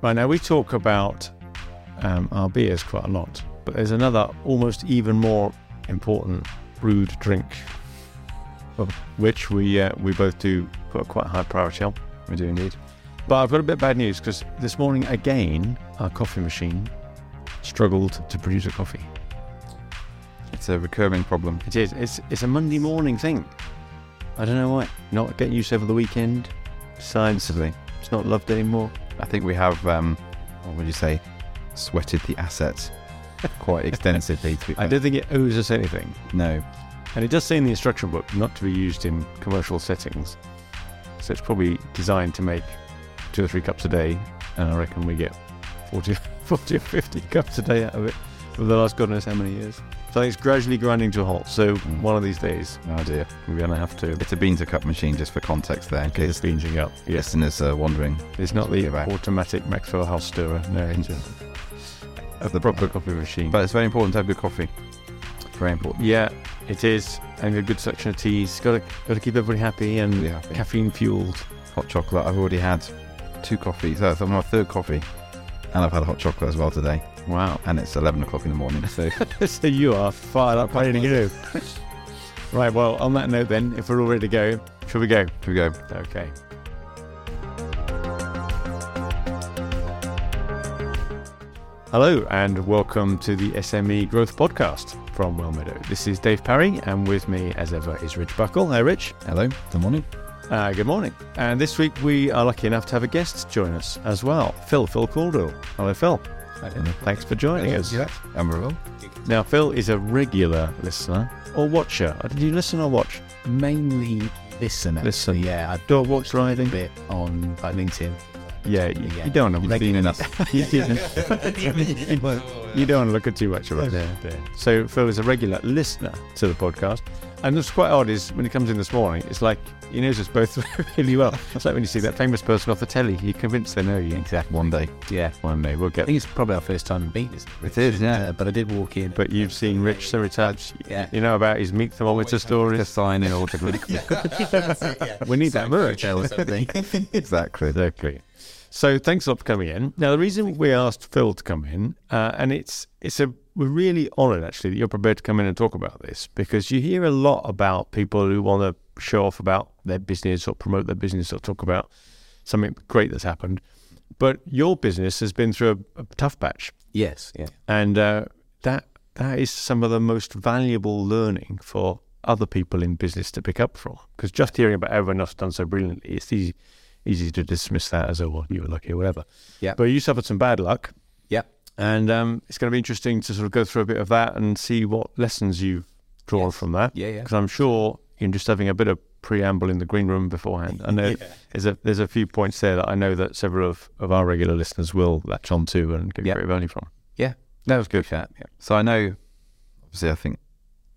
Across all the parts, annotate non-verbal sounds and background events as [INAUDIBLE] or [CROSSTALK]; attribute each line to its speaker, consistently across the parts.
Speaker 1: Right now, we talk about um, our beers quite a lot, but there's another almost even more important brewed drink, of which we uh, we both do put quite a high priority on.
Speaker 2: We do indeed.
Speaker 1: But I've got a bit of bad news because this morning again, our coffee machine struggled to produce a coffee.
Speaker 2: It's a recurring problem.
Speaker 1: It is. It's it's a Monday morning thing. I don't know why. Not getting used over the weekend. Besides, it's not loved anymore.
Speaker 2: I think we have, um, what would you say, sweated the assets quite [LAUGHS] extensively. To be
Speaker 1: I don't think it owes us anything.
Speaker 2: No,
Speaker 1: And it does say in the instruction book not to be used in commercial settings. So it's probably designed to make two or three cups a day. And I reckon we get 40, [LAUGHS] 40 or 50 cups a day out of it for the last God knows how many years. So it's gradually grinding to a halt. So
Speaker 2: Mm.
Speaker 1: one of these days,
Speaker 2: oh dear.
Speaker 1: we're going to have to
Speaker 2: It's a bean to cup machine, just for context there, case
Speaker 1: this binging up. Yes.
Speaker 2: listeners are wondering.
Speaker 1: It's not the automatic Maxwell house stirrer. No, it's a,
Speaker 2: Of the
Speaker 1: proper coffee machine.
Speaker 2: But it's very important to have good coffee. Very important.
Speaker 1: yeah, it is. And a good selection of teas. Got to got to keep everybody happy and
Speaker 2: Really happy.
Speaker 1: caffeine fueled.
Speaker 2: Hot chocolate. I've already had two coffees. That's my third coffee. And I've had a hot chocolate as well today.
Speaker 1: Wow.
Speaker 2: And it's 11 o'clock in the morning. So [LAUGHS]
Speaker 1: so you are fired up, ready to go. right. Well, on that note, then, if we're all ready to go, shall we go?
Speaker 2: here we go.
Speaker 1: Okay. Hello, and welcome to the SME Growth Podcast from Wellmeadow. This is Dave Parry, and with me, as ever, is Rich Buckle. Hi, Rich.
Speaker 2: Hello. Good morning.
Speaker 1: Uh, good morning. And this week, we are lucky enough to have a guest join us as well, Phil, Phil Caudle. Hello, Phil. Thanks for joining us.
Speaker 2: We're all.
Speaker 1: Now, Phil is a regular listener or watcher. Did you listen or watch?
Speaker 3: mainly listen. Actually.
Speaker 1: Listen.
Speaker 3: yeah. I
Speaker 1: Do I watch riding?
Speaker 3: a bit on like LinkedIn.
Speaker 1: Yeah, you,
Speaker 3: Yeah.
Speaker 1: you don't want to
Speaker 2: seen enough. [LAUGHS]
Speaker 1: you, [LAUGHS] you don't want to look at too much of it. So Phil is a regular listener to the podcast, and what's quite odd is when he comes in this morning, it's like he knows us both [LAUGHS] really well. It's like when you see that famous person off the telly, you're convinced they know you.
Speaker 3: Exactly.
Speaker 2: One day.
Speaker 3: Yeah.
Speaker 1: One day we'll get.
Speaker 3: I think it's probably our first time meeting.
Speaker 2: It is, yeah.
Speaker 3: Uh, but I did walk in.
Speaker 1: But you've seen Rich times.
Speaker 3: yeah.
Speaker 1: You know about his meat thermometer
Speaker 2: To
Speaker 1: stories.
Speaker 2: sign in all the
Speaker 1: We need that merch.
Speaker 2: Exactly.
Speaker 1: Exactly. So thanks a lot for coming in. Now the reason we asked Phil to come in, uh, and it's it's a we're really honoured actually that you're prepared to come in and talk about this because you hear a lot about people who want to show off about their business or promote their business or talk about something great that's happened, but your business has been through a, a tough patch,
Speaker 3: Yes. Yeah.
Speaker 1: and uh, that that is some of the most valuable learning for other people in business to pick up from. Because just hearing about everyone else done so brilliantly, it's easy easy to dismiss that as oh well you were lucky or whatever.
Speaker 3: Yeah.
Speaker 1: But you suffered some bad luck,
Speaker 3: Yeah.
Speaker 1: and um, it's going to be interesting to sort of go through a bit of that and see what lessons you've drawn
Speaker 3: Yes.
Speaker 1: from that.
Speaker 3: Yeah. Yeah.
Speaker 1: Because I'm sure in just having a bit of preamble in the green room beforehand, I know [LAUGHS] there's a there's a few points there that I know that several of, of our regular listeners will latch on to and get
Speaker 3: Yeah.
Speaker 1: great value from.
Speaker 3: Yeah.
Speaker 1: That was good.
Speaker 3: Chat. Yeah.
Speaker 2: So I know, obviously, I think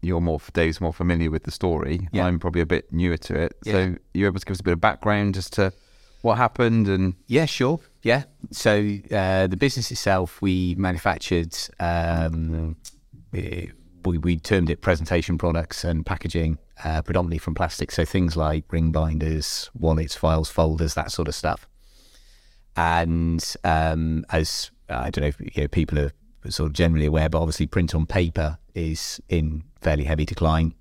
Speaker 2: you're more, Dave's more familiar with the story.
Speaker 3: Yeah.
Speaker 2: I'm probably a bit newer to it.
Speaker 3: Yeah.
Speaker 2: So you're able to give us a bit of background as to what happened and
Speaker 3: Yeah, sure. Yeah. So uh, the business itself, we manufactured, um, we, we termed it presentation products and packaging, uh, predominantly from plastic. So things like ring binders, wallets, files, folders, that sort of stuff. And um, as I don't know if you know, people are sort of generally aware, but obviously print on paper is in fairly heavy decline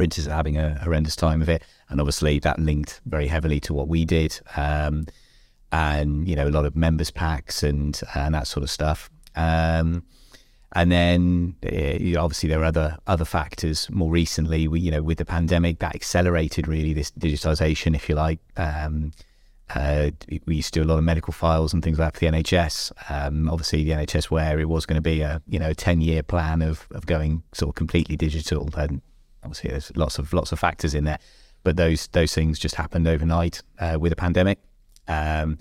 Speaker 3: printers are having a horrendous time of it, and obviously that linked very heavily to what we did, um, and you know a lot of members packs and and that sort of stuff. Um, and then uh, obviously there are other other factors. More recently, we you know with the pandemic that accelerated really this digitization, if you like. Um, uh, we used to do a lot of medical files and things like that for the NHS. Um, obviously, the NHS where it was going to be a you know ten year plan of of going sort of completely digital, and obviously there's lots of lots of factors in there, but those those things just happened overnight uh, with the pandemic. Um,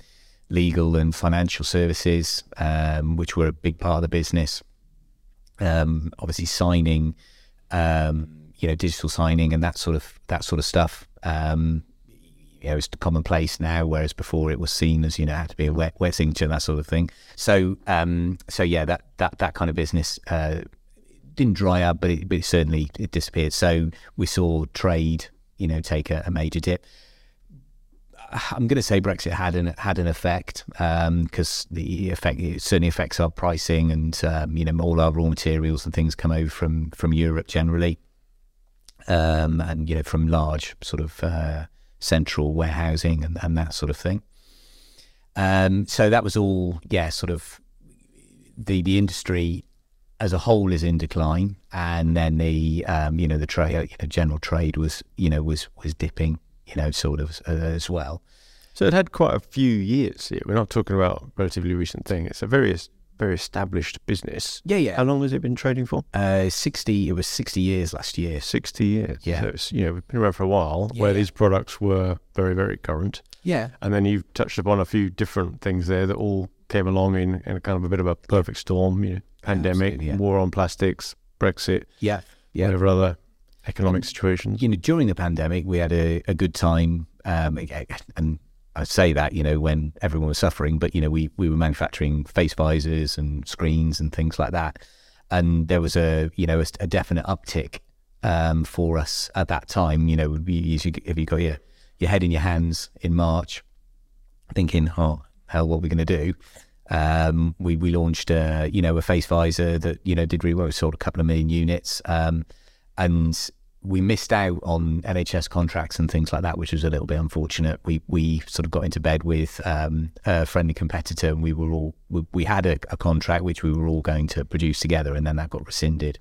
Speaker 3: legal and financial services, um, which were a big part of the business, um, obviously signing, um, you know, digital signing and that sort of that sort of stuff. Um, you know, it's commonplace now, whereas before it was seen as you know had to be a wet, wet signature and that sort of thing. So, um, so yeah, that that that kind of business uh, didn't dry up, but it, but it certainly it disappeared. So we saw trade, you know, take a, a major dip. I'm going to say Brexit had an had an effect because um, the effect it certainly affects our pricing and um, you know all our raw materials and things come over from from Europe generally, um, and you know from large sort of uh, central warehousing and, and that sort of thing. Um, so that was all yeah sort of the the industry as a whole is in decline, and then the um, you know the trade you know, general trade was you know was was dipping you know sort of uh, as well.
Speaker 1: So it had quite a few years. Here. We're not talking about a relatively recent thing. It's a very very established business.
Speaker 3: Yeah, yeah.
Speaker 1: How long has it been trading for?
Speaker 3: Uh, sixty. It was sixty years last year.
Speaker 1: Sixty years.
Speaker 3: Yeah.
Speaker 1: So it's, you know, we've been around for a while,
Speaker 3: Yeah,
Speaker 1: where
Speaker 3: yeah.
Speaker 1: these products were very very current,
Speaker 3: Yeah,
Speaker 1: and then you've touched upon a few different things there that all came along in, in a kind of a bit of a perfect storm. You know, pandemic,
Speaker 3: yeah.
Speaker 1: war on plastics, Brexit,
Speaker 3: yeah, yeah.
Speaker 1: whatever other economic situations.
Speaker 3: you know, during the pandemic, we had a, a good time. Um, and I say that, you know, when everyone was suffering, but, you know, we, we were manufacturing face visors and screens and things like that. And there was a, you know, a, a definite uptick um, for us at that time. You know, if you if you got your, your head in your hands in March, thinking, oh, hell, what are we going to do? Um, we, we launched, a, you know, a face visor that, you know, did really well. We sold a couple of million units. Um, and we missed out on NHS contracts and things like that, which was a little bit unfortunate. We we sort of got into bed with um, a friendly competitor, and we were all we, we had a, a contract which we were all going to produce together, and then that got rescinded,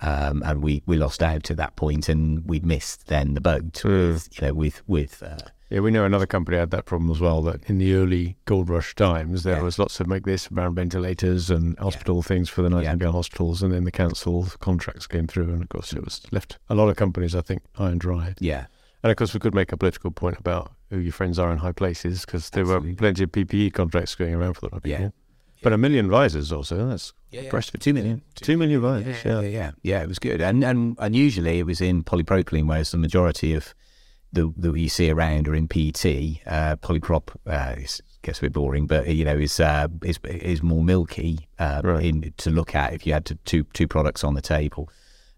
Speaker 3: um, and we, we lost out at that point, and we missed then the boat, with, you know, with with uh,
Speaker 1: Yeah, we know another company had that problem as well. That in the early gold rush times, there
Speaker 3: Yeah.
Speaker 1: was lots of make this around ventilators and hospital things for the Nightingale hospitals, and then the council contracts came through, and of course it mm. was left a lot of companies, I think, high and dry.
Speaker 3: yeah
Speaker 1: And of course, we could make a political point about who your friends are in high places because there
Speaker 3: Absolutely.
Speaker 1: were plenty of PPE contracts going around for a lot of
Speaker 3: Yeah.
Speaker 1: people. But a million visors also, that's
Speaker 3: yeah,
Speaker 1: impressive.
Speaker 3: two million.
Speaker 1: Two million visors,
Speaker 3: yeah,
Speaker 1: yeah.
Speaker 3: yeah, yeah, yeah. It was good, and and and usually it was in polypropylene, whereas the majority of the that you see around are in PT. Uh, polyprop uh, is, gets a bit boring, but you know is uh, is is more milky uh,
Speaker 1: Right.
Speaker 3: in, to look at. If you had to, two two products on the table,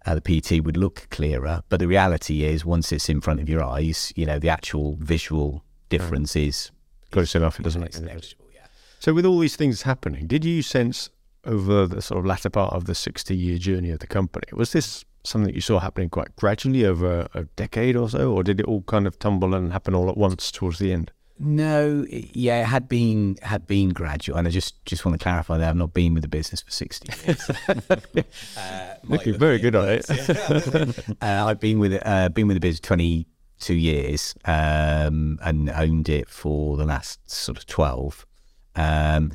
Speaker 3: uh, the PT would look clearer, but the reality is once it's in front of your eyes, you know the actual visual difference is
Speaker 1: Close enough, it doesn't make difference.
Speaker 3: Yeah.
Speaker 1: So, with all these things happening, did you sense over the sort of latter part of the 60 year journey of the company, was this something that you saw happening quite gradually over a decade or so, or did it all kind of tumble and happen all at once towards the end?
Speaker 3: No, yeah, it had been had been gradual, and I just just want to clarify that I've not been with the business for sixty years. [LAUGHS] uh,
Speaker 1: Looking very good on it.
Speaker 3: uh, I've been with it, uh, been with the business twenty two years, um, and owned it for the last sort of twelve. Um,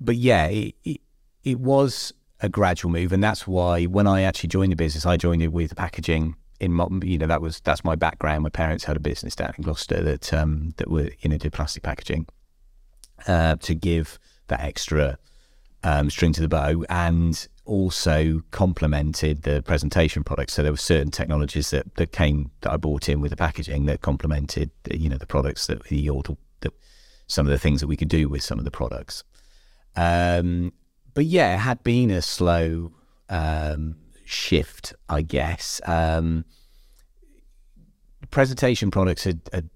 Speaker 3: but yeah, it, it it was a gradual move, and that's why when I actually joined the business, I joined it with packaging. In you know, that was that's my background. My parents had a business down in Gloucester that um, that were you know did plastic packaging uh, to give that extra um, string to the bow, and also complemented the presentation products. So there were certain technologies that, that came that I bought in with the packaging that complemented the, you know the products that the or the, the some of the things that we could do with some of the products. Um, but yeah, it had been a slow um, shift, I guess. Um, presentation products had, had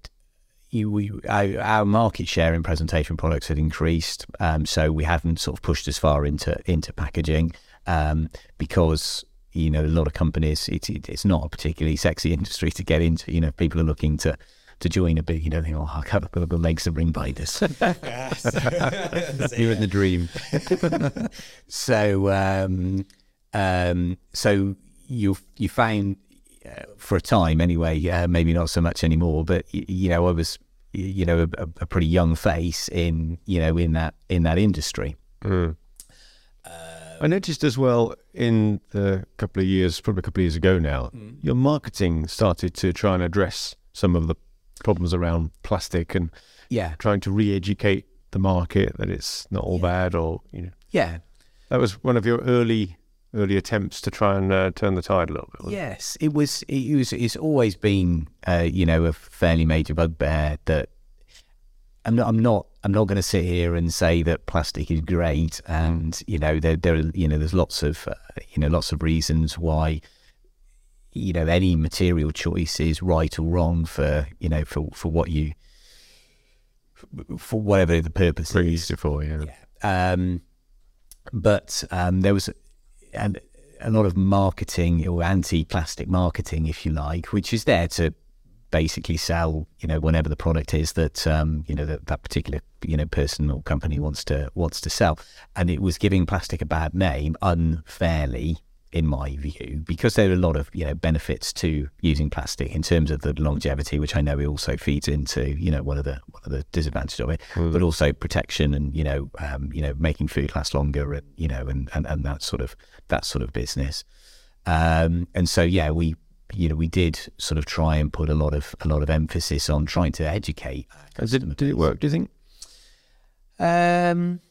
Speaker 3: you, we, our, market share in presentation products had increased, um, so we hadn't sort of pushed as far into into packaging um, because you know a lot of companies it, it, it's not a particularly sexy [LAUGHS] industry to get into. You know, people are looking to to join a bit. You know, think, oh, I've got the legs of ring binders. [LAUGHS] [LAUGHS]
Speaker 2: You're in the dream. [LAUGHS]
Speaker 3: so um, um, so you you found uh, for a time anyway, uh, maybe not so much anymore, but y- you know I was you know a, a pretty young face in you know in that in that industry.
Speaker 1: Mm. I noticed as well in the couple of years, probably a couple of years ago now, your marketing started to try and address some of the problems around plastic and
Speaker 3: Yeah,
Speaker 1: trying to re-educate the market that it's not all bad or you know
Speaker 3: yeah,
Speaker 1: that was one of your early early attempts to try and uh, turn the tide a little bit wasn't it?
Speaker 3: yes. It was it was it's always been uh, you know a fairly major bugbear that I'm not I'm not I'm not going to sit here and say that plastic is great, and you know there there are, you know there's lots of uh, you know lots of reasons why you know any material choice is right or wrong for you know for for what you for whatever the purpose
Speaker 1: Pretty
Speaker 3: is.
Speaker 1: for you.
Speaker 3: Um, but um, there was a, a lot of marketing or anti-plastic marketing, if you like, which is there to basically sell, you know, whenever the product is that um, you know that, that particular you know person or company wants to wants to sell, and it was giving plastic a bad name unfairly. In my view, because there are a lot of you know benefits to using plastic in terms of the longevity, which I know it also feeds into you know one of the one of the disadvantages of it, but also protection and you know um, you know making food last longer and you know and, and, and that sort of that sort of business. Um, and so yeah, we you know we did sort of try and put a lot of a lot of emphasis on trying to educate.
Speaker 1: Did, did it work? Do you think?
Speaker 3: Um,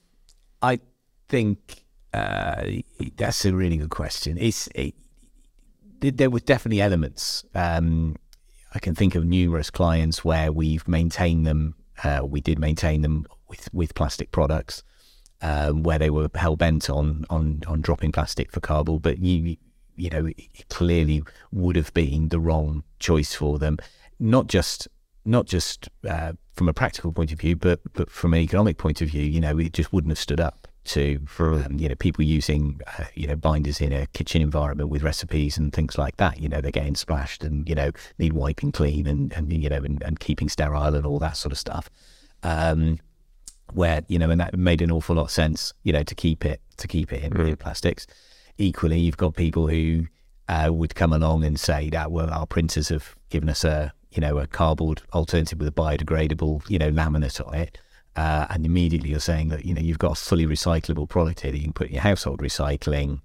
Speaker 3: I think uh, that's a really good question. It's it, there were definitely elements. Um, I can think of numerous clients where we've maintained them. Uh, we did maintain them with with plastic products, um, where they were hell bent on on on dropping plastic for cardboard, but you you know it clearly would have been the wrong choice for them, not just not just uh, from a practical point of view, but but from an economic point of view, you know, it just wouldn't have stood up to um, you know people using uh, you know binders in a kitchen environment with recipes and things like that. You know, they're getting splashed and you know need wiping clean and and you know and, and keeping sterile and all that sort of stuff. Um, where you know, and that made an awful lot of sense, you know, to keep it to keep it in, in plastics. Equally, you've got people who uh, would come along and say that well, our printers have given us a you know a cardboard alternative with a biodegradable you know laminate on it, uh, and immediately you're saying that you know you've got a fully recyclable product here that you can put in your household recycling,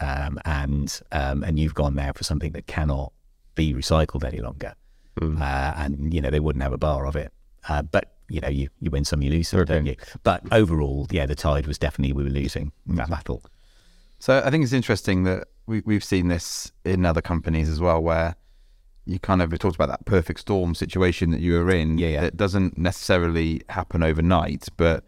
Speaker 3: um, and um, and you've gone now for something that cannot be recycled any longer, uh, and you know they wouldn't have a bar of it, uh, but. You know, you, you win some, you lose some, don't you? But overall, yeah, the tide was definitely we were losing that battle.
Speaker 2: So I think it's interesting that we, we've seen this in other companies as well, where you kind of talked about that perfect storm situation that you were in.
Speaker 3: Yeah, yeah.
Speaker 2: It doesn't necessarily happen overnight, but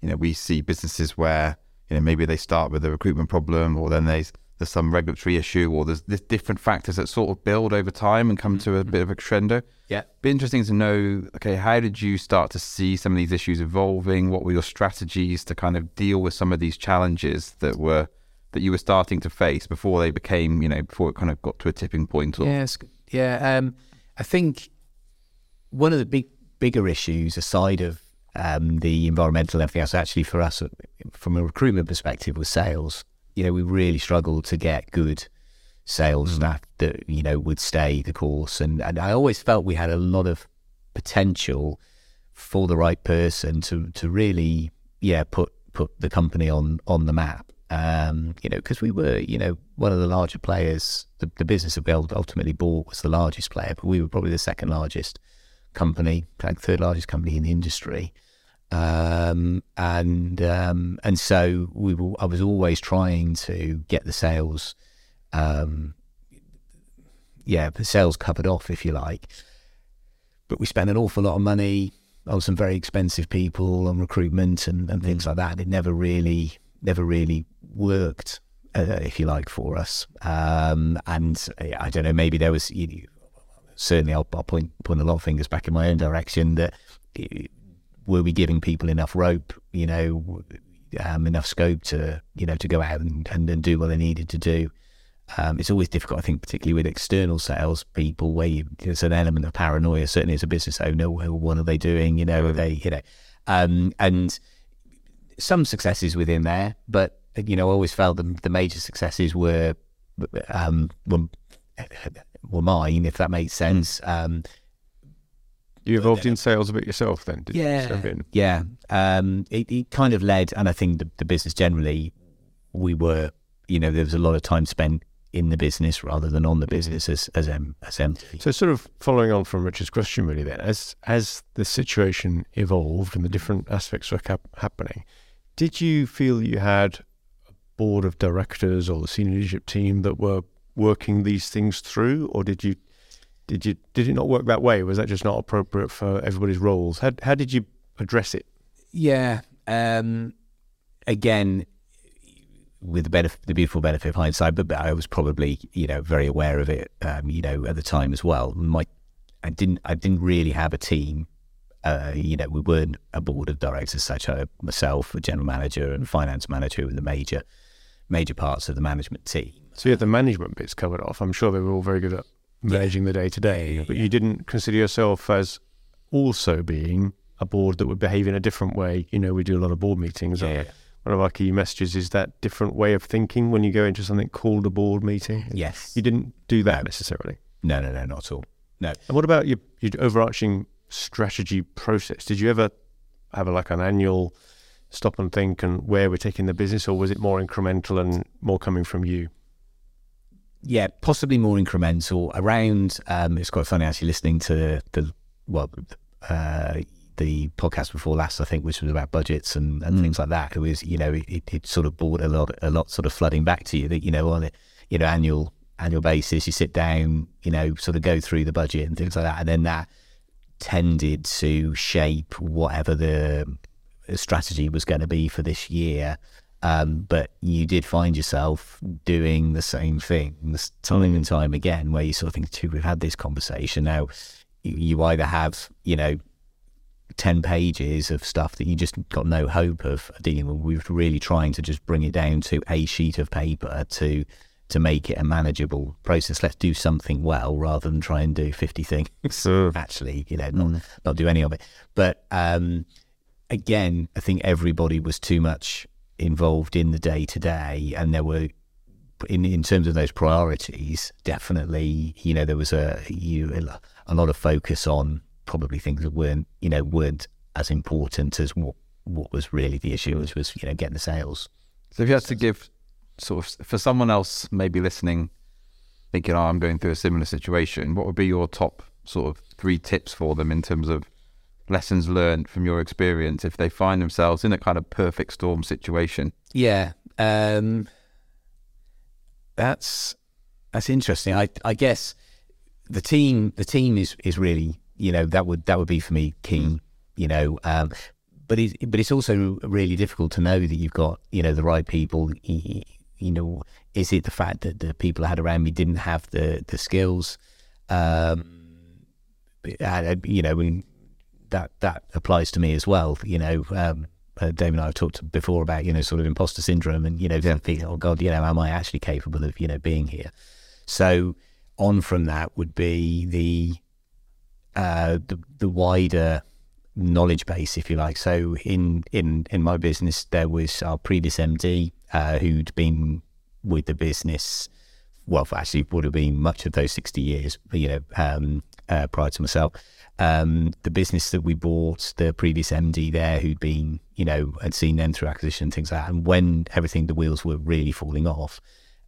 Speaker 2: you know we see businesses where you know maybe they start with a recruitment problem, or then there's there's some regulatory issue, or there's, there's different factors that sort of build over time and come mm-hmm, to a mm-hmm. bit of a crescendo.
Speaker 3: Yeah.
Speaker 2: Be interesting to know. Okay, how did you start to see some of these issues evolving? What were your strategies to kind of deal with some of these challenges that were that you were starting to face before they became, you know, before it kind of got to a tipping point? Or,
Speaker 3: Yes, yeah. Um, I think one of the big bigger issues, aside of um, the environmental and everything else, actually for us, from a recruitment perspective, was sales. You know, we really struggled to get good sales staff that you know would stay the course, and and I always felt we had a lot of potential for the right person to to really yeah put put the company on on the map. Um, you know, because we were, you know, one of the larger players. The, the business that we ultimately bought was the largest player, but we were probably the second largest company, like third largest company in the industry. Um, and um, and so we were, I was always trying to get the sales, um, yeah, the sales covered off, if you like. But we spent an awful lot of money on some very expensive people on recruitment and, and things like that. It never really, never really worked, uh, if you like, for us. Um, and I don't know, maybe there was you know, certainly I'll, I'll point point a lot of fingers back in my own direction. That uh, were we giving people enough rope, you know, um, enough scope to you know to go out and, and, and do what they needed to do. Um, it's always difficult, I think, particularly with external sales people, where you, there's an element of paranoia. Certainly, as a business owner, what are they doing? You know, are they, you know, um, and some successes within there, but you know, I always felt the, the major successes were um, were, were mine, if that makes sense. Um,
Speaker 1: You evolved in sales a bit yourself then? Did
Speaker 3: yeah, yeah. Um, it, it kind of led, and I think the, the business generally, we were, you know, there was a lot of time spent in the business rather than on the business as as, M, as MD.
Speaker 1: So, sort of following on from Richard's question, really, then, as as the situation evolved and the different aspects were cap- happening, did you feel you had board of directors or the senior leadership team that were working these things through, or did you did you did it not work that way? Was that just not appropriate for everybody's roles? How how did you address it?
Speaker 3: Yeah. Um, again, with the benefit, the beautiful benefit of hindsight, but, but I was probably, you know, very aware of it, um, you know, at the time as well. My, I didn't, I didn't really have a team uh, you know, we weren't a board of directors such. I, myself, a general manager and finance manager, were the major major parts of the management team.
Speaker 1: So you had the management bits covered off. I'm sure they were all very good at managing the day to day, but you didn't consider yourself as also being a board that would behave in a different way. You know, we do a lot of board meetings.
Speaker 3: Yeah.
Speaker 1: Uh, one of our key messages is that different way of thinking when you go into something called a board meeting.
Speaker 3: Yes.
Speaker 1: You didn't do that necessarily.
Speaker 3: No, no, no, not at all. No.
Speaker 1: And what about your, your overarching strategy process? Did you ever have a, like an annual stop and think and where we're taking the business, or was it more incremental and more coming from you?
Speaker 3: yeah, possibly more incremental. Around, um, it's quite funny actually listening to the well, uh, the podcast before last, I think, which was about budgets and, and things like that. It was, you know, it, it sort of brought a lot, a lot sort of flooding back to you that you know on a you know annual annual basis, you sit down, you know, sort of go through the budget and things like that, and then that tended to shape whatever the strategy was going to be for this year. Um, but you did find yourself doing the same things time and time again, where you sort of think, too, we've had this conversation now. You, either have, you know, 10 pages of stuff that you just got no hope of dealing with. We were really trying to just bring it down to a sheet of paper to to make it a manageable process. Let's do something well rather than try and do 50 things. [LAUGHS] Actually, you know, not, not do any of it. But um, again, I think everybody was too much involved in the day to day, and there were. In, in terms of those priorities, definitely, you know, there was a you, a lot of focus on probably things that weren't, you know, weren't as important as what what was really the issue, which was, you know, getting the sales.
Speaker 2: So if you had to give sort of for someone else maybe listening, thinking, "Oh, I'm going through a similar situation," what would be your top sort of three tips for them in terms of lessons learned from your experience if they find themselves in a kind of perfect storm situation?
Speaker 3: Yeah, um, that's that's interesting. I I guess the team the team is is really you know that would that would be for me key. You know, um, but it's but it's also really difficult to know that you've got you know the right people. You, you know, is it the fact that the people I had around me didn't have the the skills? Um, you know, that that applies to me as well. You know, um, uh, Dave and I have talked before about you know sort of imposter syndrome and you know thinking, oh God, you know, am I actually capable of you know being here? So on from that would be the uh, the, the wider knowledge base, if you like. So in in in my business, there was our previous MD uh, who'd been with the business. Well, actually, would have been much of those sixty years. You know, um, uh, prior to myself, um, the business that we bought, the previous MD there, who'd been, you know, had seen them through acquisition, things like that. And when everything, the wheels were really falling off,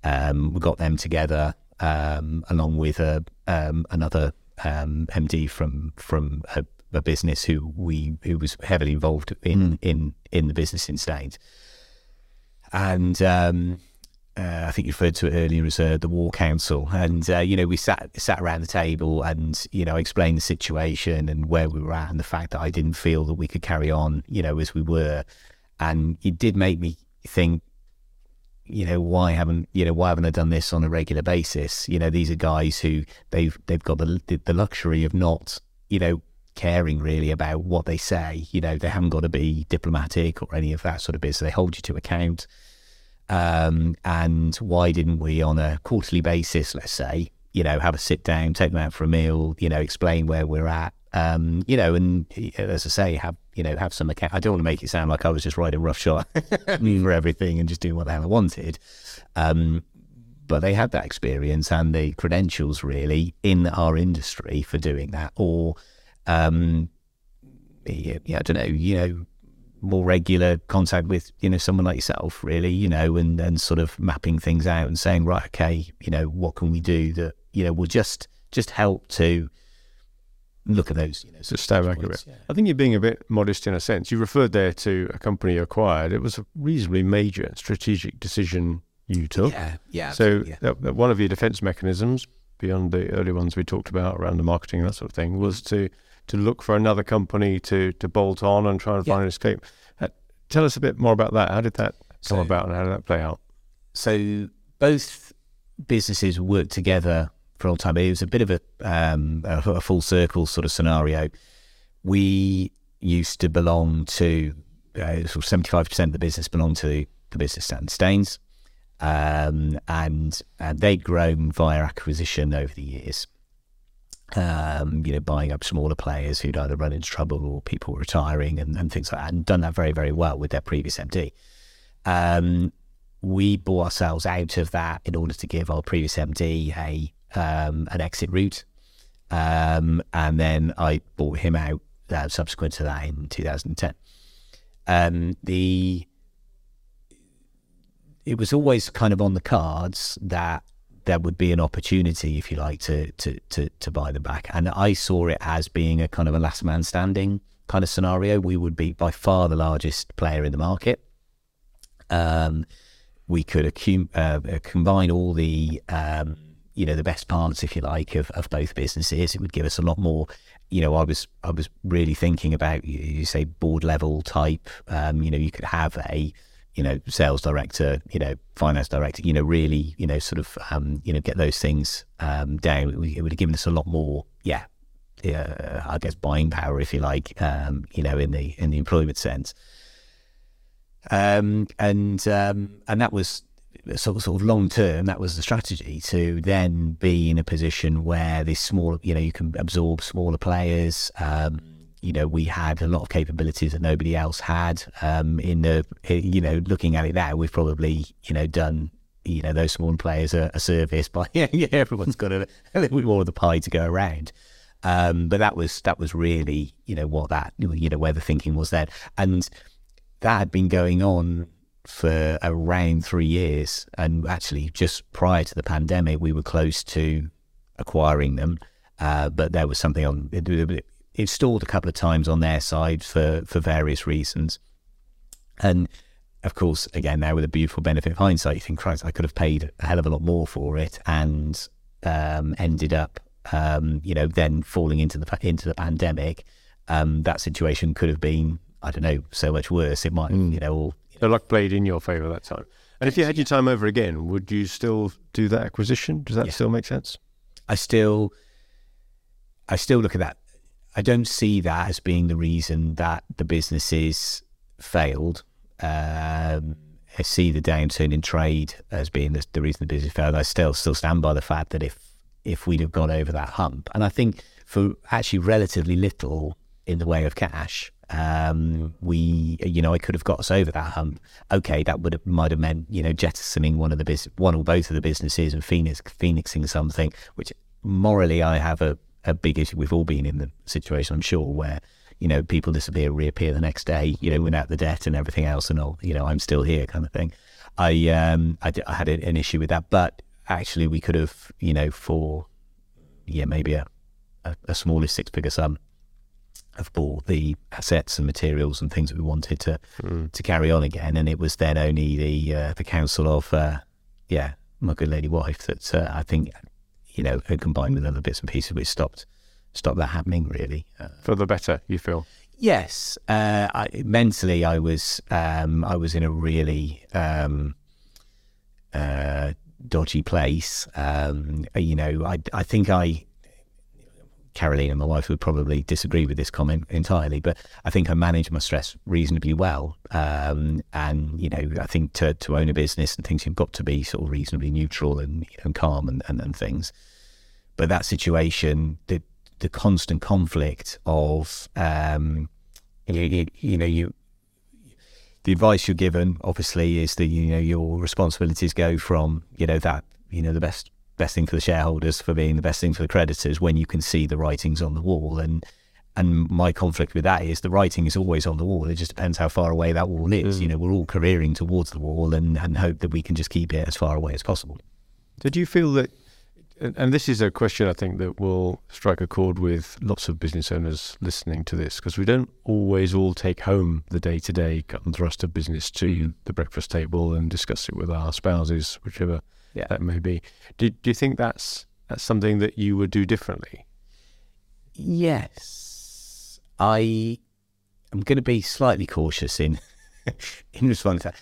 Speaker 3: um, we got them together um, along with a, um, another um, MD from from a, a business who we who was heavily involved in in in the business in Staines, and um, uh, I think you referred to it earlier as uh, the War Council, and uh, you know we sat sat around the table and you know explained the situation and where we were at and the fact that I didn't feel that we could carry on you know as we were, and it did make me think you know why haven't you know why haven't I done this on a regular basis? You know these are guys who they've they've got the the luxury of not you know caring really about what they say. You know they haven't got to be diplomatic or any of that sort of business. They hold you to account. Um, and why didn't we on a quarterly basis, let's say, you know, have a sit down, take them out for a meal, you know, explain where we're at, um, you know, and as I say, have you know have some account. I don't want to make it sound like I was just riding roughshod [LAUGHS] for everything and just doing what the hell I wanted. Um, but they had that experience and the credentials really in our industry for doing that, or um, yeah, yeah, I don't know, you know, more regular contact with you know someone like yourself, really, you know, and and sort of mapping things out and saying, right, okay, you know, what can we do that you know will just just help to look at those, you know,
Speaker 1: So stay back a bit.
Speaker 3: yeah.
Speaker 1: I think you're being a bit modest in a sense. You referred there to a company you acquired. It was a reasonably major strategic decision you took.
Speaker 3: Yeah, yeah.
Speaker 1: so
Speaker 3: yeah.
Speaker 1: that, that one of your defence mechanisms, beyond the early ones we talked about around the marketing and that sort of thing, was to to look for another company to to bolt on and try and
Speaker 3: Yeah.
Speaker 1: find an escape. Uh, tell us a bit more about that. How did that come
Speaker 3: So-
Speaker 1: about, and how did that play out?
Speaker 3: so both businesses worked together for a long time. It was a bit of a, um, a, a full circle sort of scenario. we used to belong to uh, sort of seventy five percent of the business belonged to the business Stanton Staines, um, and and they'd grown via acquisition over the years. Um, you know, buying up smaller players who'd either run into trouble or people retiring and, and things like that, and done that very, very well with their previous MD. Um, we bought ourselves out of that in order to give our previous MD a um, an exit route, um, and then I bought him out uh, subsequent to that in 2010. Um, the it was always kind of on the cards that there would be an opportunity, if you like, to to to, to buy them back, and I saw it as being a kind of a last man standing kind of scenario. We would be by far the largest player in the market. Um, we could accum- uh, combine all the um, you know the best parts, if you like, of, of both businesses. It would give us a lot more. You know, I was I was really thinking about you say board level type. Um, you know, you could have a you know sales director, you know finance director. You know, really you know sort of um, you know get those things um, down. It, would have given us a lot more. Yeah, uh, I guess buying power, if you like. Um, you know, in the in the employment sense. Um, and um, and that was sort of, sort of long term. That was the strategy to then be in a position where this small, you know, you can absorb smaller players. Um, you know, we had a lot of capabilities that nobody else had. Um, in the, you know, looking at it now, we've probably, you know, done you know those small players a, a service but [LAUGHS] yeah, yeah everyone's got a, a, little bit more of the pie to go around um, but that was that was really you know what that you know where the thinking was then and that had been going on for around three years. And actually, just prior to the pandemic, we were close to acquiring them. Uh, but there was something on it, it stalled a couple of times on their side for, for various reasons. And of course, again, now with a beautiful benefit of hindsight, you think, Christ, I could have paid a hell of a lot more for it and um, ended up, um, you know, then falling into the into the pandemic. Um, that situation could have been I don't know, so much worse. It might, mm. you know. All,
Speaker 1: the luck played in your favour that time. And if you had your time over again, would you still do that acquisition? Does that yeah. still make sense?
Speaker 3: I still, I still look at that. I don't see that as being the reason that the businesses failed. Um, I see the downturn in trade as being the, the reason the business failed. I still still stand by the fact that if if we'd have gone over that hump, and I think for actually relatively little in the way of cash, um, we, you know, I could have got us over that hump. Okay, that would have might have meant, you know, jettisoning one of the business, one or both of the businesses and phoenix, phoenixing something, which morally I have a, a big issue. We've all been in the situation, I'm sure, where you know people disappear, reappear the next day, you know, without the debt and everything else, and all, you know, I'm still here, kind of thing. I um, I, I had an issue with that, but actually, we could have, you know, for yeah, maybe a a, a smaller six figure sum have bought the assets and materials and things that we wanted to mm. to carry on again. And it was then only the uh, the council of uh, yeah my good lady wife that uh, I think you know combined with other bits and pieces which stopped stopped that happening really
Speaker 1: uh, for the better. You feel
Speaker 3: yes. Uh, I, mentally, I was um, I was in a really um, uh, dodgy place. Um, you know, I I think I Caroline and my wife would probably disagree with this comment entirely, but I think I manage my stress reasonably well. Um, and, you know, I think to, to own a business and things, you've got to be sort of reasonably neutral and, you know, calm and, and, and things. But that situation, the, the constant conflict of, um, you, you know, you, the advice you're given obviously is that, you know, your responsibilities go from, you know, that, you know, the best best thing for the shareholders for being the best thing for the creditors when you can see the writings on the wall and and my conflict with that is the writing is always on the wall. It just depends how far away that wall is. Mm. You know, we're all careering towards the wall and, and hope that we can just keep it as far away as possible.
Speaker 1: Did you feel that, and this is a question I think that will strike a chord with lots of business owners listening to this, because we don't always all take home the day to day cut and thrust of business to mm. the breakfast table and discuss it with our spouses, whichever yeah. that may be. Do, do you think that's that's something that you would do differently?
Speaker 3: Yes, I am going to be slightly cautious in [LAUGHS] in response to that.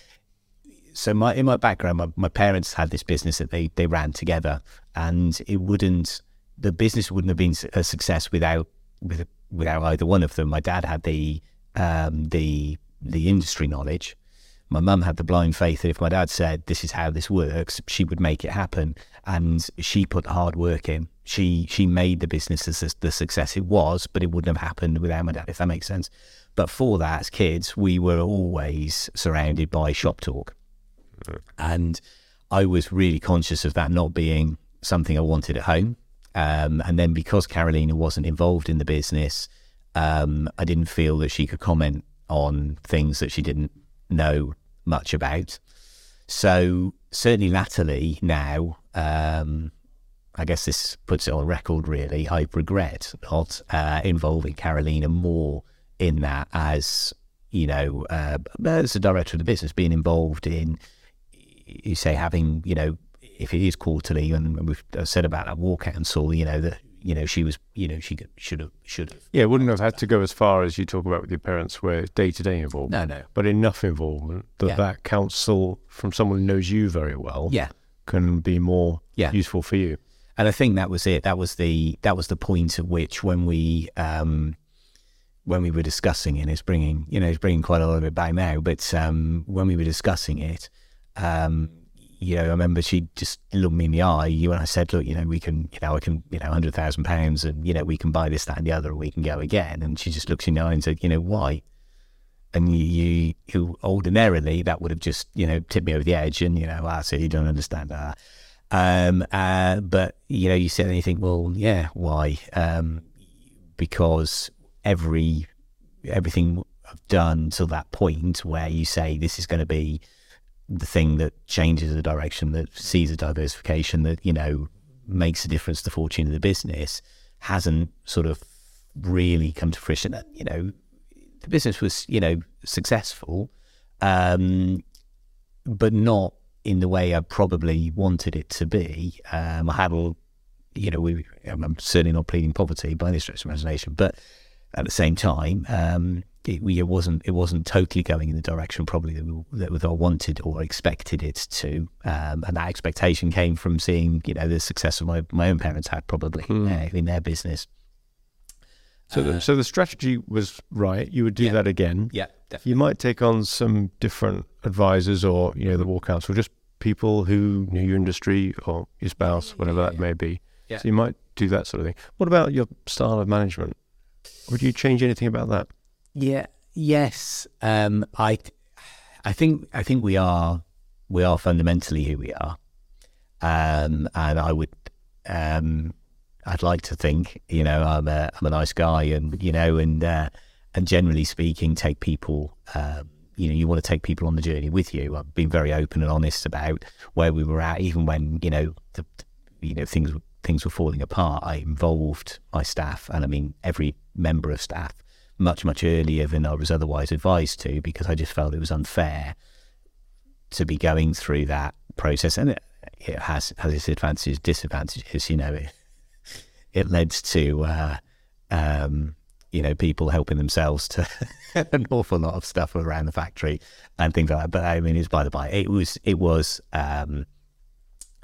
Speaker 3: So my in my background, my, my parents had this business that they they ran together, and it wouldn't the business wouldn't have been a success without with without either one of them. My dad had the um, the the industry knowledge. My mum had the blind faith that if my dad said this is how this works, she would make it happen, and she put the hard work in. She she made the business the, the success it was, but it wouldn't have happened without my dad, if that makes sense. But for that, as kids, we were always surrounded by shop talk, and I was really conscious of that not being something I wanted at home. Um, and then because Carolina wasn't involved in the business, um, I didn't feel that she could comment on things that she didn't know much about. So certainly latterly now, um, I guess this puts it on record really. I regret not uh, involving Carolina more in that as, you know, uh, as a director of the business, being involved in, you say, having, you know, if it is quarterly, and we've said about that war council, you know, that you know she was, you know, she should have, should have.
Speaker 1: Yeah, wouldn't have had to go as far as you talk about with your parents, where day to day involvement.
Speaker 3: No, no,
Speaker 1: but enough involvement that
Speaker 3: Yeah.
Speaker 1: that counsel from someone who knows you very well,
Speaker 3: yeah,
Speaker 1: can be more
Speaker 3: Yeah.
Speaker 1: useful for you.
Speaker 3: and I think that was it. That was the that was the point at which when we um when we were discussing it, it's bringing you know it's bringing quite a lot of it back now. But um when we were discussing it, um you know, I remember she just looked me in the eye. You and I said, look, you know, we can, you know, I can, you know, hundred thousand pounds, and you know, we can buy this, that, and the other, and we can go again. And she just looked in the eye and said, you know, why? And you, you, you ordinarily that would have just, you know, tipped me over the edge, and you know, I said, you don't understand that. Um, uh, but you know, you said anything? Well, yeah, why? Um, because every everything I've done till that point where you say this is going to be the thing that changes the direction, that sees a diversification, that you know makes a difference to the fortune of the business, hasn't sort of really come to fruition. You know, the business was you know successful, um, but not in the way I probably wanted it to be. Um, I had a you know, we, I'm certainly not pleading poverty by any stretch of imagination, but at the same time, um, it, it wasn't it wasn't totally going in the direction probably that, we, that I wanted or expected it to, um, and that expectation came from seeing you know the success of my, my own parents had probably uh, in their business.
Speaker 1: So, the, so the strategy was right. You would do
Speaker 3: Uh, Yeah.
Speaker 1: that again.
Speaker 3: Yeah, definitely.
Speaker 1: You might take on some different advisors, or you know, the war council, just people who knew your industry or your spouse, whatever that may be.
Speaker 3: Yeah.
Speaker 1: So you might do that sort of thing. What about your style of management? Would you change anything about that?
Speaker 3: Yeah. Yes. Um, I, I think I think we are we are fundamentally who we are, um, and I would, um, I'd like to think, you know, I'm a I'm a nice guy, and you know, and uh, and generally speaking, take people. Um, you know, you want to take people on the journey with you. I've been very open and honest about where we were at, even when you know the, you know things things were falling apart. I involved my staff, and I mean every member of staff, much much earlier than I was otherwise advised to, because I just felt it was unfair to be going through that process, and it, it has has its advantages, disadvantages. You know, it it led to uh, um, you know people helping themselves to [LAUGHS] an awful lot of stuff around the factory and things like that. But I mean, it's by the by. It was it was. Um,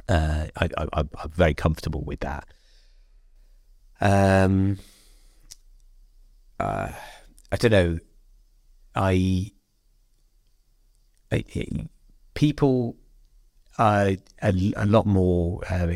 Speaker 3: uh, I, I'm very comfortable with that. Um, uh, I don't know. I, I, people are a, lot more uh,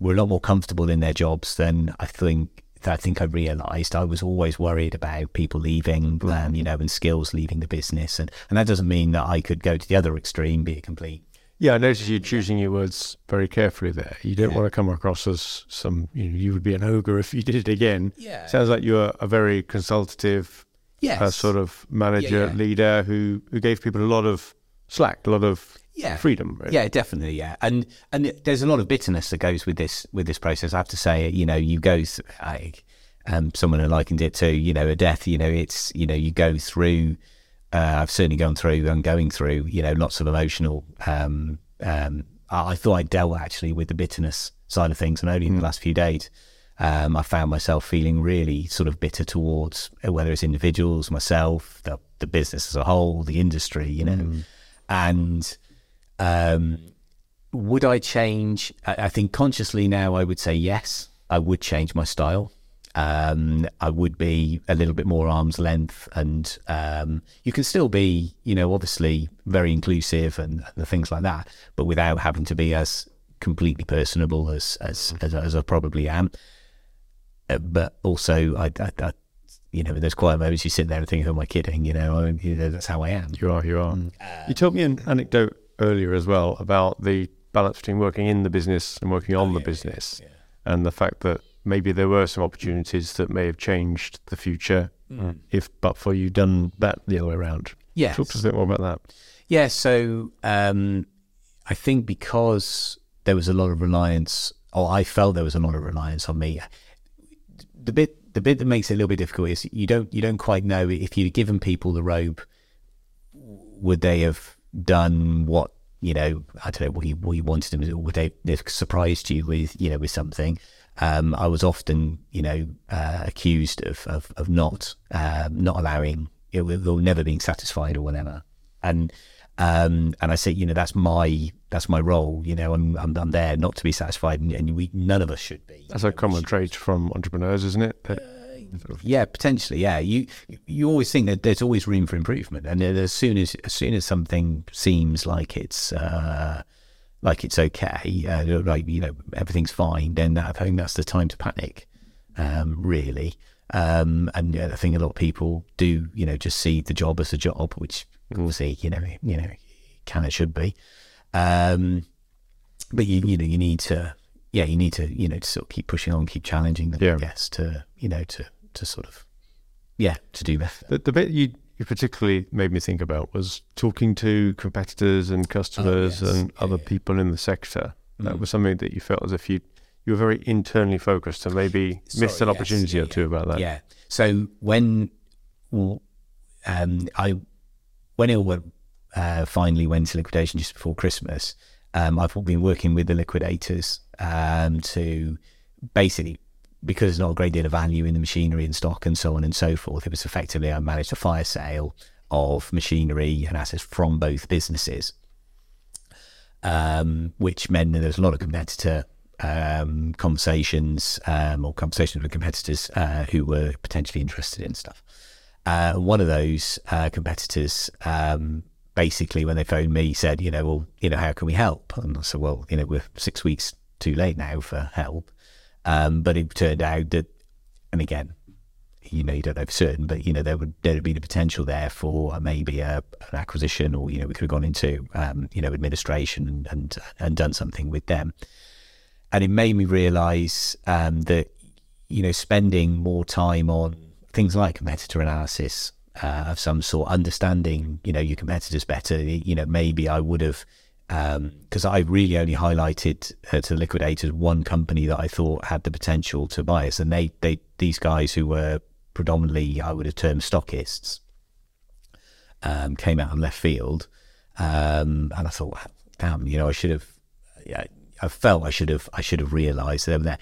Speaker 3: were a lot more comfortable in their jobs than I think. I think I realised I was always worried about people leaving, um, you know, and skills leaving the business, and and that doesn't mean that I could go to the other extreme, be a complete
Speaker 1: Yeah, I noticed you choosing your words very carefully there. You don't
Speaker 3: Yeah.
Speaker 1: want to come across as some, you know, you would be an ogre if you did it again.
Speaker 3: Yeah.
Speaker 1: Sounds like you're a very consultative
Speaker 3: yes,
Speaker 1: uh, sort of manager,
Speaker 3: yeah.
Speaker 1: leader who, who gave people a lot of slack, a lot of
Speaker 3: yeah,
Speaker 1: freedom. Really.
Speaker 3: Yeah, definitely. Yeah, and and there's a lot of bitterness that goes with this with this process. I have to say, you know, you go. Th- I, um, someone who likened it to, you know, a death. You know, it's you know, you go through. Uh, I've certainly gone through and going through, you know, lots of emotional. Um, um, I, I thought I dealt actually with the bitterness side of things, and only in the last few days, um, I found myself feeling really sort of bitter towards uh, whether it's individuals, myself, the the business as a whole, the industry, you know, and um, would I change? I, I think consciously now I would say yes. I would change my style. Um, I would be a little bit more arm's length, and um, you can still be, you know, obviously very inclusive and, and things like that, but without having to be as completely personable as as as, as I probably am. Uh, but also, I, I, I, you know, there's quiet moments you sit there and think, "Who am I kidding?" You know, I, you know that's how I am.
Speaker 1: You are, you are. you told me an anecdote earlier as well about the balance between working in the business and working on the business, and the fact that maybe there were some opportunities that may have changed the future if, but for you, done that the other way around.
Speaker 3: Yes.
Speaker 1: Talk to us a bit more about that.
Speaker 3: Yeah, so um, I think because there was a lot of reliance, or I felt there was a lot of reliance on me. The bit, the bit that makes it a little bit difficult is you don't, you don't quite know if you'd given people the rope, would they have done what you know? I don't know what you what you wanted them to. Would they have surprised you with you know with something? Um, I was often, you know, uh, accused of of, of not um, not allowing, know, or never being satisfied or whatever. And um, and I say, you know, that's my that's my role. You know, I'm I'm, I'm there not to be satisfied, and, and we none of us should be.
Speaker 1: That's a common trait from entrepreneurs, isn't it? That
Speaker 3: Yeah, potentially. Yeah, you you always think that there's always room for improvement, and as soon as as soon as something seems like it's uh, like it's okay, uh, like you know everything's fine, then I think that's the time to panic. Um, really, um, and yeah, I think a lot of people do, you know, just see the job as a job, which obviously, you know, you know, can and should be. Um, but you you know you need to yeah you need to you know to sort of keep pushing on, keep challenging them,
Speaker 1: Yeah.
Speaker 3: I guess, to you know to to sort of yeah to do better.
Speaker 1: the, the bit you, you particularly made me think about was talking to competitors and customers
Speaker 3: Oh, yes.
Speaker 1: and
Speaker 3: Yeah,
Speaker 1: other
Speaker 3: yeah.
Speaker 1: people in the sector. That
Speaker 3: Mm.
Speaker 1: was something that you felt as if you you were very internally focused and maybe missed an
Speaker 3: yes,
Speaker 1: opportunity
Speaker 3: yeah,
Speaker 1: or two about that.
Speaker 3: Yeah. So when well, um, I when it went, uh, finally went to liquidation just before Christmas, um, I've been working with the liquidators um, to basically because there's not a great deal of value in the machinery and stock and so on and so forth. It was effectively I managed a fire sale of machinery and assets from both businesses, um, which meant that there's a lot of competitor um, conversations um, or conversations with competitors uh, who were potentially interested in stuff. Uh, one of those uh, competitors um, basically, when they phoned me, said, you know, well, you know, how can we help? And I said, well, you know, we're six weeks too late now for help. Um, but it turned out that, and again, you know, you don't know for certain, but you know, there would there would be the potential there for maybe a, an acquisition, or you know, we could have gone into um, you know administration and, and and done something with them. And it made me realise um, that you know, spending more time on things like competitor analysis uh, of some sort, understanding you know your competitors better. You know, maybe I would have because I really only highlighted uh, to liquidators one company that I thought had the potential to buy us, and they they these guys who were predominantly I would have termed stockists um, came out of left field, um, and I thought, damn, you know, I should have. Yeah, I felt I should have. I should have realised them there,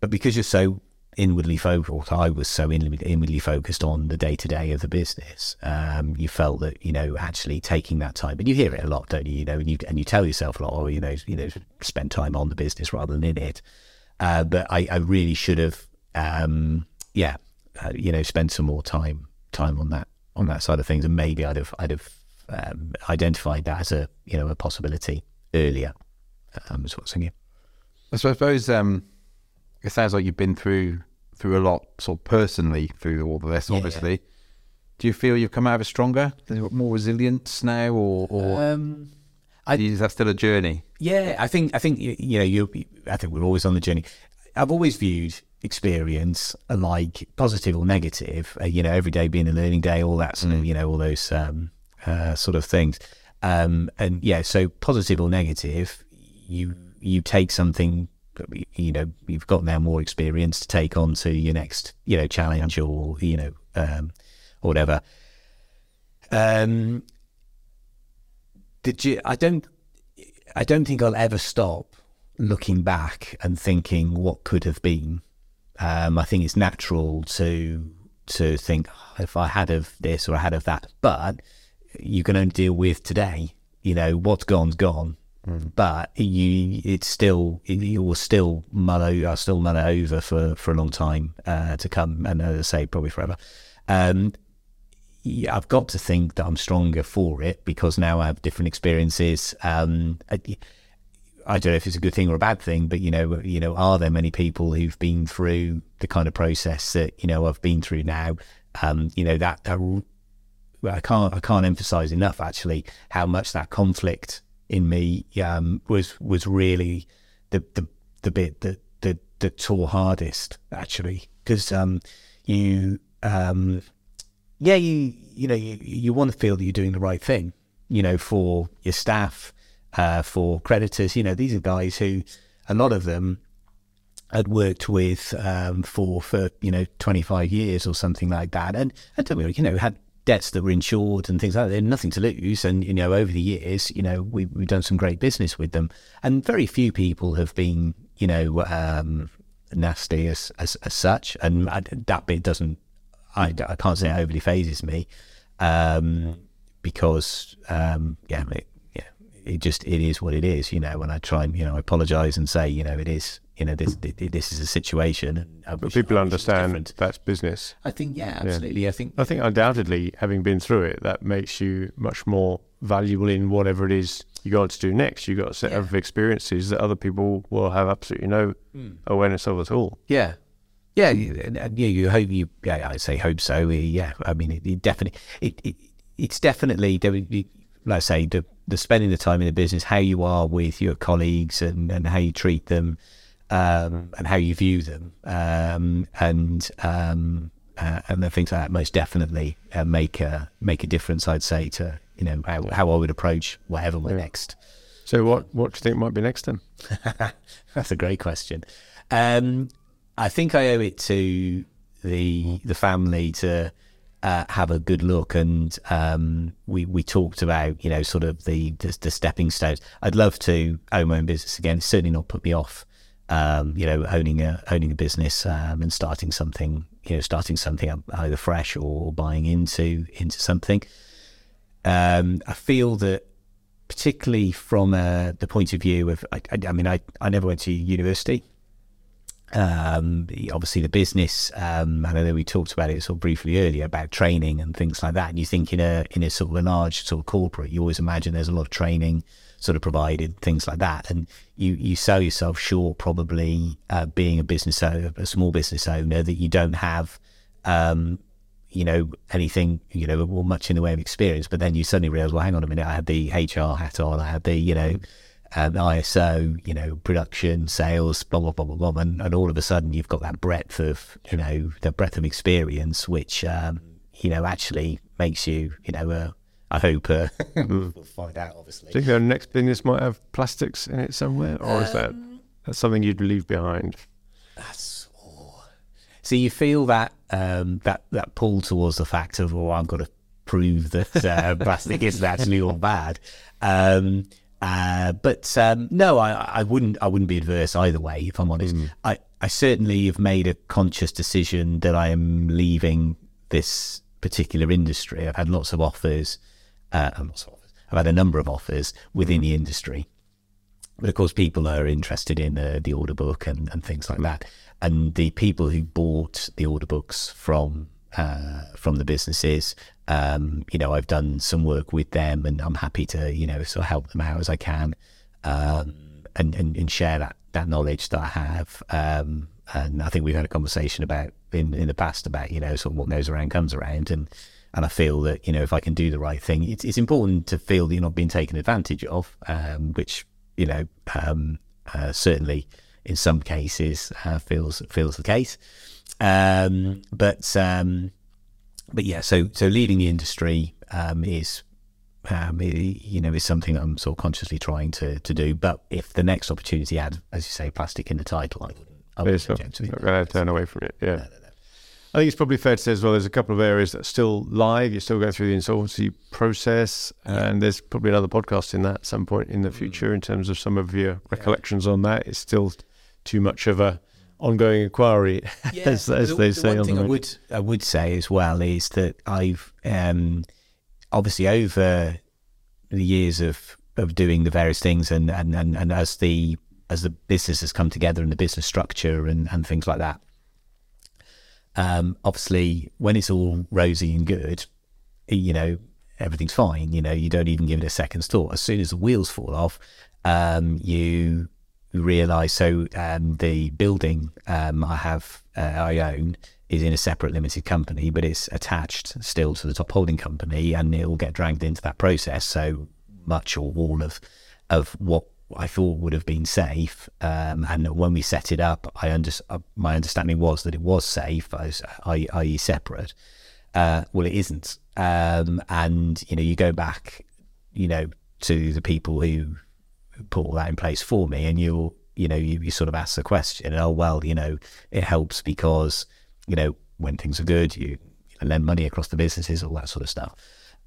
Speaker 3: but because you're so inwardly focused, I was so inwardly, focused on the day to day of the business. Um, you felt that you know actually taking that time, and you hear it a lot, don't you? You know, and you and you tell yourself a lot, oh, you know, you know, spend time on the business rather than in it. Uh, but I, I really should have, um, yeah, uh, you know, spend some more time time on that on that side of things, and maybe I'd have I'd have um, identified that as a you know a possibility earlier. Um, is what I'm saying.
Speaker 2: I suppose um, it sounds like you've been through through a lot, sort of personally through all of this.
Speaker 3: Yeah.
Speaker 2: Obviously, do you feel you've come out of it stronger, more resilience now, or, or
Speaker 3: Um, I-
Speaker 2: is that still a journey?
Speaker 3: Yeah, I think I think you, know you. I think we're always on the journey. I've always viewed experience like positive or negative. Uh, you know, every day being a learning day, all that sort of you know all those um, uh, sort of things. Um, and yeah, so positive or negative, you you take something. You know, you've got now more experience to take on to your next you know challenge or you know um, whatever. Um, did you? I don't. I don't think I'll ever stop looking back and thinking what could have been. Um, I think it's natural to to think "Oh, if I had of this or I had of that, but you can only deal with today. You know what's gone's gone. But you it's still you will still mull o- I'll still mull over for for a long time uh, to come, and as I say, probably forever. Um, yeah, I've got to think that I'm stronger for it because now I have different experiences. Um, I, I don't know if it's a good thing or a bad thing, but you know, you know, are there many people who've been through the kind of process that you know I've been through now? Um, you know that, that I can't I can't emphasize enough actually how much that conflict in me um, was was really the the, the bit that that that tore hardest actually. Because um, you um, yeah you you know you, you want to feel that you're doing the right thing you know for your staff uh, for creditors. You know these are guys who a lot of them had worked with um, for for you know 25 years or something like that, and and you know had debts that were insured and things like that. They nothing to lose, and you know over the years, you know we, we've done some great business with them, and very few people have been you know um, nasty as, as as such, and I, that bit doesn't I, I can't say it overly phases me um, because um, yeah it, yeah it just it is what it is, you know. When I try and you know I apologise and say you know it is you know this this is a situation and
Speaker 1: But people
Speaker 3: I wish it was
Speaker 1: understand that's business.
Speaker 3: I think yeah, absolutely. I think
Speaker 1: I think undoubtedly, having been through it, that makes you much more valuable in whatever it is you go on to do next. You've got a set of experiences that other people will have absolutely no hmm. awareness of at all.
Speaker 3: yeah, yeah, and- and, yeah. You hope you yeah, I say hope so. Yeah, I mean it, it definitely it, it it's definitely there would be- like I say the the spending the time in the business, how you are with your colleagues and and how you treat them. Um, and how you view them, um, and um, uh, and the things like that most definitely uh, make a make a difference. I'd say to you know how, how I would approach whatever my next
Speaker 1: So, what what do you think might be next then? [LAUGHS]
Speaker 3: That's a great question. Um, I think I owe it to the the family to uh, have a good look, and um, we we talked about you know sort of the, the the stepping stones. I'd love to own my own business again. It's certainly not put me off. Um, you know, owning a owning a business um, and starting something, you know, starting something either fresh or buying into into something. Um, I feel that particularly from uh, the point of view of, I, I, I mean, I, I never went to university. Um, obviously, the business. Um, I know we talked about it sort of briefly earlier about training and things like that. And you think in a in a sort of a large sort of corporate, you always imagine there's a lot of training sort of provided, things like that, and you you sell yourself short probably uh, being a business owner, a small business owner that you don't have. Um, you know anything you know or much in the way of experience. But then you suddenly realize well hang on a minute i had the hr hat on i had the you know um, iso you know production sales blah blah blah blah blah. And, and all of a sudden you've got that breadth of you know the breadth of experience which um, you know actually makes you you know uh, i hope uh, [LAUGHS] we'll find out obviously
Speaker 1: Do you think the next business might have plastics in it somewhere, or is that that's something you'd leave behind?
Speaker 3: That's oh. so you feel that um, that that pull towards the fact of oh I've got to prove that uh, [LAUGHS] plastic isn't actually all bad. Um, uh, but um, no, I, I wouldn't I wouldn't be adverse either way if I'm honest. I, I certainly have made a conscious decision that I am leaving this particular industry. I've had lots of offers, uh, lots of offers. I've had a number of offers within the industry. But of course, people are interested in uh, the order book and, and things like that. And the people who bought the order books from uh, from the businesses, um, you know, I've done some work with them, and I'm happy to you know sort of help them out as I can, um, and, and and share that that knowledge that I have. Um, and I think we've had a conversation about in in the past about you know sort of what goes around comes around, and and I feel that you know if I can do the right thing, it's it's important to feel that you're not being taken advantage of, um, which you know um, uh, certainly in some cases uh, feels feels the case. Um, but um, but yeah, so so leaving the industry um, is um, you know is something I'm sort of consciously trying to to do. But if the next opportunity had, as you say, plastic in the title, I wouldn't. I wouldn't
Speaker 1: not,
Speaker 3: to it.
Speaker 1: not going to turn away from it. Yeah. I think it's probably fair to say as well. There's a couple of areas that are still live. You're still going through the insolvency process, and there's probably another podcast in that at some point in the future in terms of some of your recollections on that. It's still too much of a ongoing inquiry, [LAUGHS] as, as
Speaker 3: the,
Speaker 1: they
Speaker 3: the
Speaker 1: say
Speaker 3: one
Speaker 1: on
Speaker 3: thing
Speaker 1: the
Speaker 3: I would I would say as well is that I've um, obviously over the years of of doing the various things, and and and, and as the as the business has come together and the business structure and, and things like that. Um, obviously, when it's all rosy and good, you know, everything's fine. You know, you don't even give it a second's thought. As soon as the wheels fall off, um, you realize. So um, the building um, I have, uh, I own, is in a separate limited company, but it's attached still to the top holding company, and it will get dragged into that process. So much or all of of what I thought would have been safe. Um, and when we set it up, I under, uh, my understanding was that it was safe, as, i.e., separate. Uh, well, it isn't. Um, and you know, you go back, you know, to the people who put all that in place for me, and you'll, you know, you, you sort of ask the question, oh well, you know, it helps because you know when things are good, you, you lend money across the businesses, all that sort of stuff.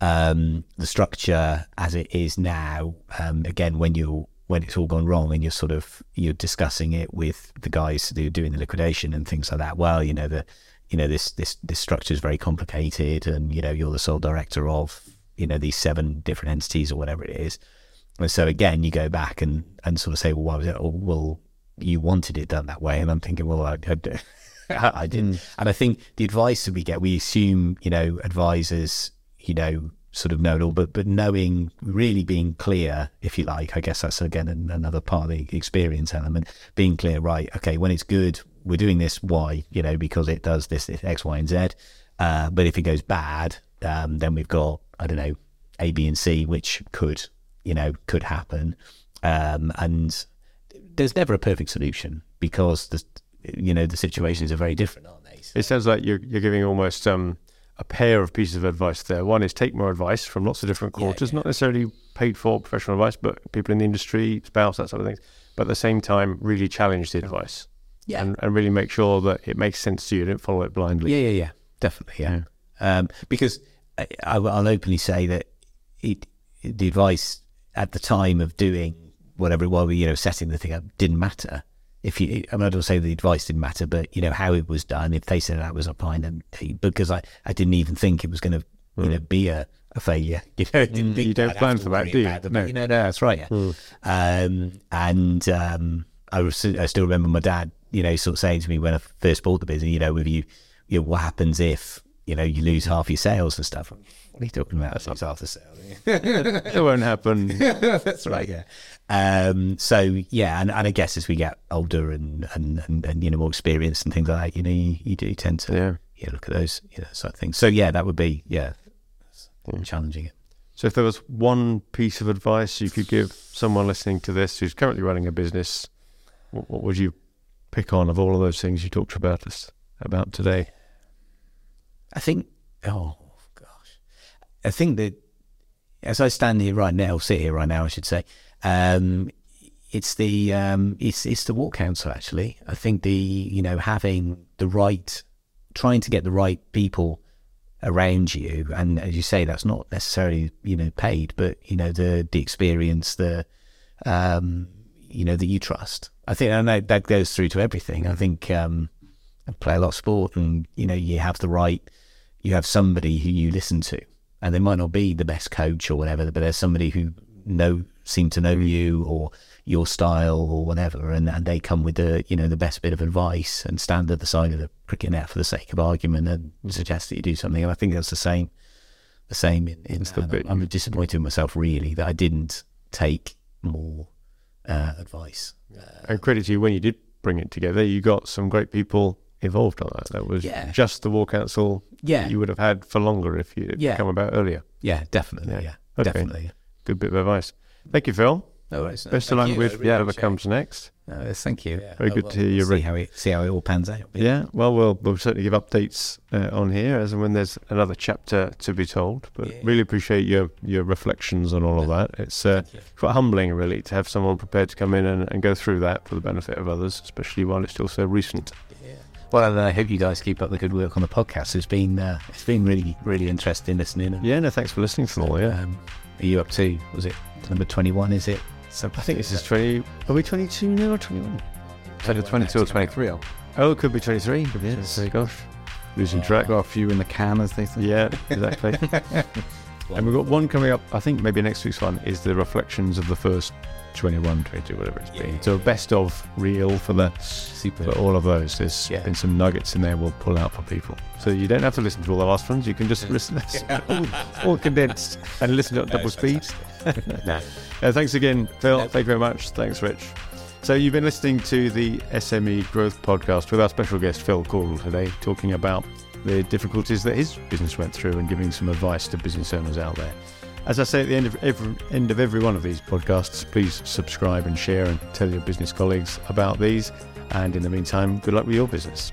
Speaker 3: Um, the structure as it is now, um, again, when you when it's all gone wrong and you're sort of you're discussing it with the guys who are doing the liquidation and things like that. Well, you know the you know this this this structure is very complicated, and you know you're the sole director of you know these seven different entities or whatever it is. And so again, you go back and and sort of say, well, why was it? Oh, well, you wanted it done that way, and I'm thinking, well, I, I, [LAUGHS] I didn't. And I think the advice that we get, we assume, you know, advisors, you know, sort of know it all, but but knowing, really being clear, if you like, I guess that's again another part of the experience element. Being clear, right? Okay, when it's good, we're doing this. Why? You know, because it does this, this X, Y, and Z. Uh, but if it goes bad, um, then we've got I don't know A, B, and C, which could you know could happen. Um, and there's never a perfect solution because the you know the situations are very different, aren't they?
Speaker 1: So. It sounds like you're you're giving almost um, a pair of pieces of advice there. One is take more advice from lots of different quarters, yeah, yeah. not necessarily paid for professional advice, but people in the industry, spouse, that sort of thing. But at the same time, really challenge the advice. Yeah. And, and really make sure that it makes sense to you. Don't follow it blindly.
Speaker 3: Yeah, yeah, yeah. Definitely, yeah. yeah. Um, because I, I'll openly say that it, the advice at the time of doing whatever it was, you know, setting the thing up didn't matter if you, I, mean, I don't say the advice didn't matter, but you know how it was done. If they said that was a fine, and because I, I didn't even think it was going to, you mm. know, be a, a failure. [LAUGHS] You know,
Speaker 1: mm, you don't plan for that, do you?
Speaker 3: Them, no. You know, no, that's right. Yeah. Mm. Um, and um, I, was, I still remember my dad, you know, sort of saying to me when I first bought the business, you know, with you, you know, what happens if you know you lose half your sales and stuff. What are you talking about? That's half the sales. [LAUGHS]
Speaker 1: it won't happen. [LAUGHS]
Speaker 3: That's right. Yeah. Um, so yeah, and, and I guess as we get older and, and, and, and, you know more experienced and things like that, you know, you, you do tend to yeah. yeah look at those you know sort of things. So yeah, that would be yeah, mm. challenging it.
Speaker 1: So if there was one piece of advice you could give someone listening to this who's currently running a business, what, what would you pick on of all of those things you talked about us about today?
Speaker 3: I think oh gosh, I think that as I stand here right now, sit here right now, I should say um, it's the um, it's it's the War Council actually. I think the you know having the right, trying to get the right people around you, and as you say, that's not necessarily you know paid, but you know the the experience, the um, you know that you trust. I think I know that goes through to everything. I think um, I play a lot of sport, and you know you have the right, you have somebody who you listen to, and they might not be the best coach or whatever, but there's somebody who know seem to know you or your style or whatever, and, and they come with the you know the best bit of advice and stand at the side of the cricket net for the sake of argument and suggest that you do something. And I think that's the same, the same in. in I'm, I'm disappointed in myself really that I didn't take more uh, advice.
Speaker 1: Uh, and credit to you when you did bring it together, you got some great people involved on that. That was yeah. just the War Council yeah. you would have had for longer if you yeah. come about earlier.
Speaker 3: Yeah, definitely. Yeah, yeah. Okay. definitely
Speaker 1: good bit of advice. Thank you, Phil.
Speaker 3: No worries. No,
Speaker 1: Best of luck with really whatever comes next.
Speaker 3: No, thank you.
Speaker 1: Yeah. Very good well, to hear
Speaker 3: you. See how it see how it all pans out.
Speaker 1: Yeah. yeah. Well, we'll we'll certainly give updates uh, on here as and when there's another chapter to be told. But yeah. really appreciate your your reflections on all of that. It's uh, quite humbling, really, to have someone prepared to come in and, and go through that for the benefit of others, especially while it's still so recent.
Speaker 3: Well, and I hope you guys keep up the good work on the podcast. It's been uh, it's been really really interesting listening. And,
Speaker 1: yeah, no, thanks for listening to all. Yeah. Um,
Speaker 3: are you up to? Was it number twenty-one? Is it?
Speaker 1: So I think this is twenty. Are we twenty-two now or twenty-one?
Speaker 2: So either twenty-two or twenty-three.
Speaker 1: Oh, it could be twenty-three. Yes. There you go. Losing track.
Speaker 2: Got a few in the can, as they say.
Speaker 1: Yeah, [LAUGHS] exactly. [LAUGHS] And we've got one coming up, I think maybe next week's one is the reflections of the first 21, 22, whatever it's been. So best of reel for the
Speaker 3: Super.
Speaker 1: for all of those. There's
Speaker 3: Yeah.
Speaker 1: been some nuggets in there we'll pull out for people. So you don't have to listen to all the last ones. You can just listen all, all condensed and listen at double speed. [LAUGHS]
Speaker 3: No.
Speaker 1: Uh, thanks again, Phil. Thank you very much. Thanks, Rich. So you've been listening to the SME Growth Podcast with our special guest Phil Caudle today, talking about the difficulties that his business went through and giving some advice to business owners out there. As I say at the end of every end of every one of these podcasts, please subscribe and share and tell your business colleagues about these. And in the meantime, good luck with your business.